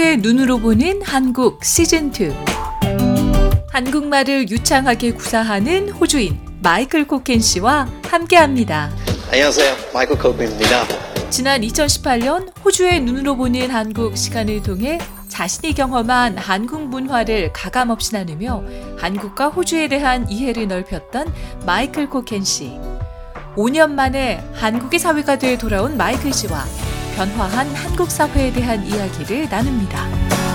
호주의 눈으로 보는 한국 시즌2. 한국말을 유창하게 구사하는 호주인 마이클 코켄 씨와 함께 합니다. 안녕하세요. 마이클 코크입니다. 지난 2018년 호주의 눈으로 보는 한국 시간을 통해 자신이 경험한 한국 문화를 가감없이 나누며 한국과 호주에 대한 이해를 넓혔던 마이클 코켄 씨. 5년 만에 한국의 사회가 돼 돌아온 마이클 씨와 변화한 한국 사회에 대한 이야기를 나눕니다.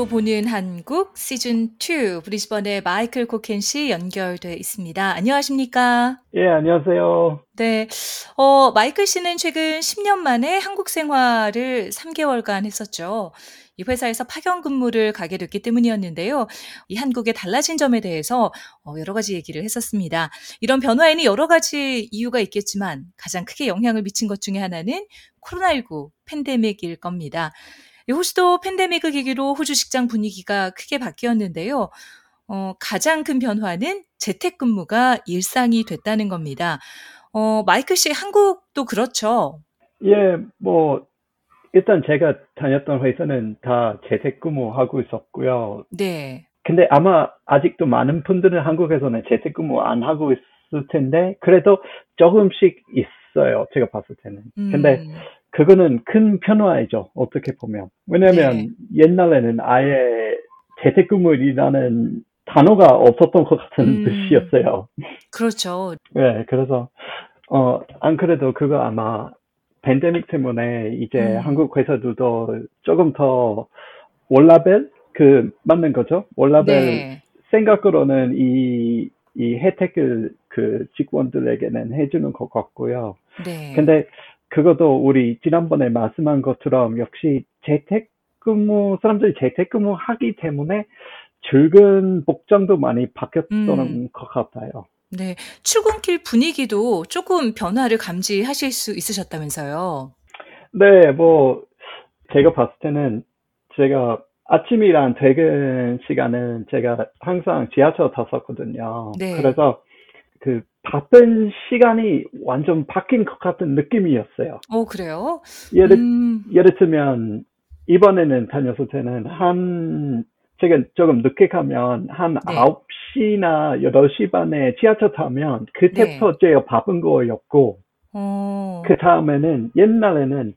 눈으로 보는 한국 시즌 2 브리즈번의 마이클 코켄 씨 연결돼 있습니다. 안녕하십니까? 예, 안녕하세요. 네. 어, 마이클 씨는 최근 10년 만에 한국 생활을 3개월간 했었죠. 이 회사에서 파견 근무를 가게 됐기 때문이었는데요. 이 한국의 달라진 점에 대해서 어, 여러 가지 얘기를 했었습니다. 이런 변화에는 여러 가지 이유가 있겠지만 가장 크게 영향을 미친 것 중에 하나는 코로나19 팬데믹일 겁니다. 호주도 팬데믹을 계기로 호주 직장 분위기가 크게 바뀌었는데요. 어, 가장 큰 변화는 재택근무가 일상이 됐다는 겁니다. 어, 마이클 씨, 한국도 그렇죠? 예, 뭐, 일단 제가 다녔던 회사는 다 재택근무하고 있었고요. 네. 근데 아마 아직도 많은 분들은 한국에서는 재택근무 안 하고 있을 텐데, 그래도 조금씩 있어요. 제가 봤을 때는. 근데 음, 그거는 큰 변화이죠. 어떻게 보면. 왜냐면 네. 옛날에는 아예 재택근무이라는 단어가 없었던 것 같은 음. 뜻이었어요. 그렇죠. 네, 그래서, 어, 안 그래도 그거 아마 팬데믹 때문에 이제 음. 한국 회사들도 조금 더 월라벨? 그, 맞는 거죠? 월라벨 네. 생각으로는 이, 이 혜택을 그 직원들에게는 해주는 것 같고요. 네. 근데 그것도 우리 지난번에 말씀한 것처럼 역시 재택근무, 사람들이 재택근무 하기 때문에 출근 복장도 많이 바뀌었던 음. 것 같아요. 네. 출근길 분위기도 조금 변화를 감지하실 수 있으셨다면서요. 네, 뭐, 제가 봤을 때는 제가 아침이랑 퇴근 시간은 제가 항상 지하철 탔었거든요. 네. 그래서 그 바쁜 시간이 완전 바뀐 것 같은 느낌이었어요. 어, 그래요? 예를, 음, 예를 들면, 이번에는 다녔을 때는 한, 제가 조금 늦게 가면 한 네. 9시나 8시 반에 지하철 타면 그때부터 제가 바쁜 거였고, 어, 그 다음에는 옛날에는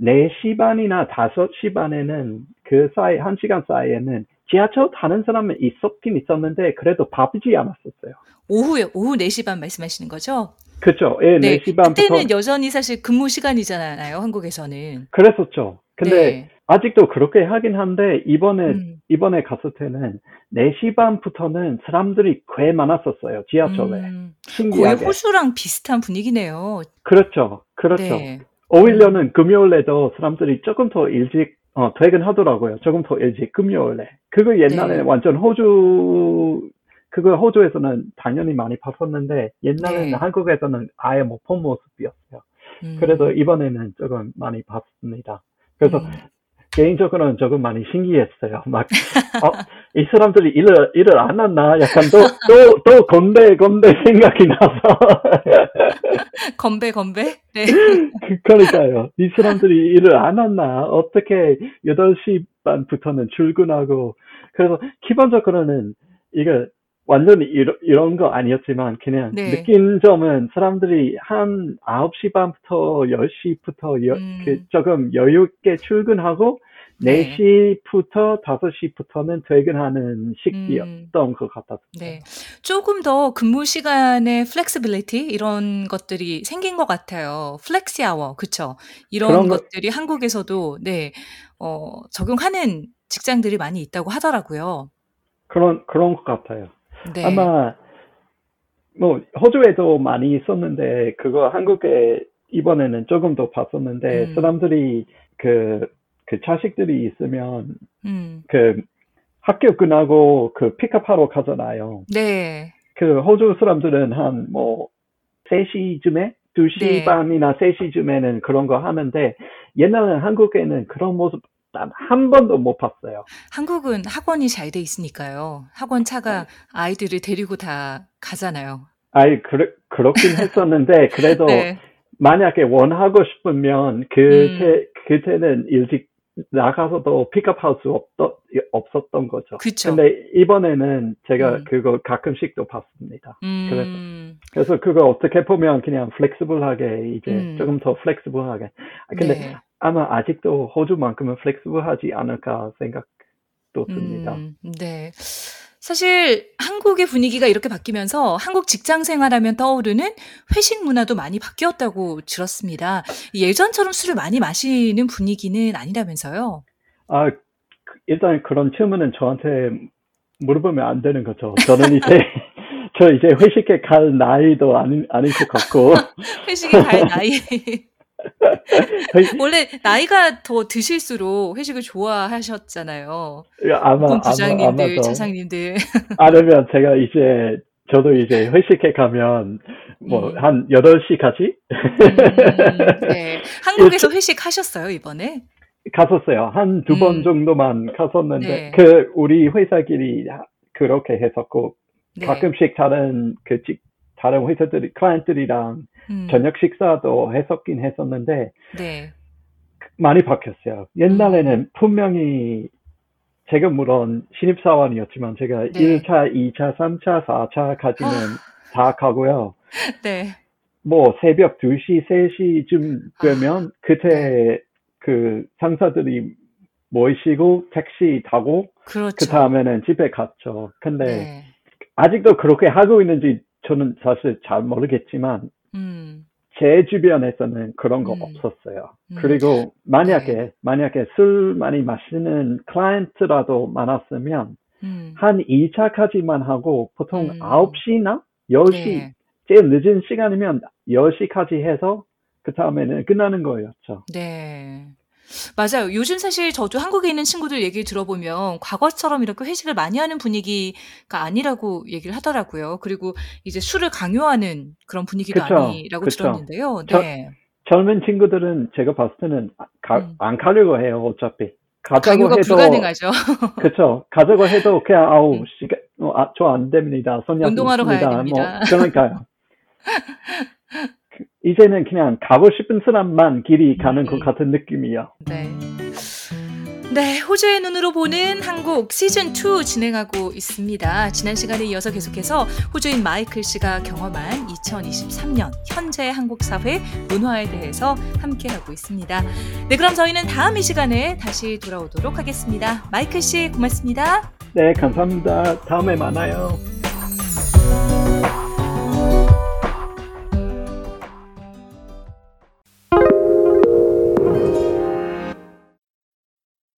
4시 반이나 5시 반에는 그 사이, 한 시간 사이에는 지하철 타는 사람은 있었긴 있었는데 그래도 바쁘지 않았었어요. 오후에, 오후 4시 반 말씀하시는 거죠? 그쵸. 예, 네. 4시 반부터. 그때는 여전히 사실 근무 시간이잖아요, 한국에서는. 그랬었죠. 근데 네. 아직도 그렇게 하긴 한데 이번에, 음. 이번에 갔을 때는 4시 반부터는 사람들이 꽤 많았었어요. 지하철에. 음, 거의 신기하게. 호주랑 비슷한 분위기네요. 그렇죠. 그렇죠. 네. 오히려는 금요일에도 사람들이 조금 더 일찍 어, 퇴근하더라고요. 조금 더 일찍 금요일에. 그거 옛날에 네. 완전 호주 그거 호주에서는 당연히 많이 봤었는데 옛날에는 네. 한국에서는 아예 못 본 모습이었어요. 음, 그래도 이번에는 조금 많이 봤습니다. 그래서 음, 개인적으로는 조금 많이 신기했어요. 막, 어, 이 사람들이 일을, 일을 안 했나? 약간 또, 또, 또 건배, 건배 생각이 나서. 건배, 건배? 네. 그- 그러니까요. 이 사람들이 일을 안 했나? 어떻게 8시 반부터는 출근하고. 그래서 기본적으로는 이거 완전히 이러, 이런 거 아니었지만 그냥 네. 느낀 점은 사람들이 한 9시 반부터 10시부터 여, 음. 그 조금 여유 있게 출근하고 네. 4시부터 5시부터는 퇴근하는 시기였던 것 같았어요. 네. 조금 더 근무 시간의 flexibility 이런 것들이 생긴 것 같아요. flexi hour, 그쵸? 이런 그런 거- 것들이 한국에서도 네, 어, 적용하는 직장들이 많이 있다고 하더라고요. 그런, 그런 것 같아요. 네. 아마 뭐 호주에도 많이 있었는데 그거 한국에 이번에는 조금 더 봤었는데 음. 사람들이 그, 그 자식들이 있으면 음, 그 학교 끝나고 그 픽업하러 가잖아요. 네. 그 호주 사람들은 한 뭐 3시쯤에 2시 네. 반이나 3시쯤에는 그런 거 하는데 옛날에는 한국에는 그런 모습 단 한 번도 못 봤어요. 한국은 학원이 잘 돼 있으니까요. 학원 차가 아이들을 데리고 다 가잖아요. 아이, 그렇, 그렇긴 했었는데, 그래도 네. 만약에 원하고 싶으면 음. 그때, 그때는 일찍 나가서도 픽업할 수 없, 없었던 거죠. 그쵸. 근데 이번에는 제가 음. 그거 가끔씩 또 봤습니다. 음, 그래서 그거 어떻게 보면 그냥 flexible하게 이제 음. 조금 더 flexible하게. 아, 근데 네. 아마 아직도 호주만큼은 flexible하지 않을까 생각도 듭니다. 음, 네. 사실 한국의 분위기가 이렇게 바뀌면서 한국 직장 생활하면 떠오르는 회식 문화도 많이 바뀌었다고 들었습니다. 예전처럼 술을 많이 마시는 분위기는 아니라면서요. 아, 그- 일단 그런 질문은 저한테 물어보면 안 되는 거죠. 저는 이제, 저 이제 회식에 갈 나이도 아니, 아닐 것 같고. 회식에 갈 나이. 원래 나이가 더 드실수록 회식을 좋아하셨잖아요. 아마, 부장님들. 차장님들. 아니면 제가 이제, 저도 이제 회식에 가면, 뭐, 음. 한 8시까지? 음, 네. 한국에서 회식하셨어요, 이번에? 갔었어요. 한 두번 음. 정도만 갔었는데, 네. 그, 우리 회사끼리 그렇게 했었고, 네. 가끔씩 다른, 그, 직- 다른 회사들이, 클라이언트들이랑 음, 저녁 식사도 했었긴 했었는데, 네. 많이 바뀌었어요. 옛날에는 분명히, 제가 물론 신입사원이었지만, 제가 네. 1차, 2차, 3차, 4차까지는 다 가고요. 네. 뭐, 새벽 2시, 3시쯤 아, 되면, 그때 그 상사들이 모이시고, 택시 타고, 그렇죠. 그 다음에는 집에 갔죠. 근데 네. 아직도 그렇게 하고 있는지 저는 사실 잘 모르겠지만 음, 제 주변에서는 그런 거 음. 없었어요. 음. 그리고 만약에 만약에 술 많이 마시는 클라이언트라도 많았으면 음. 한 2차까지만 하고 보통 음. 9시나 10시 네. 제일 늦은 시간이면 10시까지 해서 그 다음에는 끝나는 거였죠. 네. 맞아요. 요즘 사실 저도 한국에 있는 친구들 얘기를 들어보면 과거처럼 이렇게 회식을 많이 하는 분위기가 아니라고 얘기를 하더라고요. 그리고 이제 술을 강요하는 그런 분위기도 그쵸, 아니라고 그쵸. 들었는데요. 저- 네. 젊은 친구들은 제가 봤을 때는 가- 음. 안 가려고 해요, 어차피. 가자고 해도 불가능하죠. 그쵸. 가자고 해도 그냥 아우 음. 시간 어, 아, 저 안 됩니다. 손약 운동하러 가야. 됩니다. 뭐 그러니까요. 그- 이제는 그냥 가고 싶은 사람만 길이 가는 것 음. 같은 느낌이요. 네. 네, 호주의 눈으로 보는 한국 시즌 2 진행하고 있습니다. 지난 시간에 이어서 계속해서 호주인 마이클 씨가 경험한 2023년 현재 한국 사회 문화에 대해서 함께 하고 있습니다. 네, 그럼 저희는 다음 이 시간에 다시 돌아오도록 하겠습니다. 마이클 씨 고맙습니다. 네, 감사합니다. 다음에 만나요.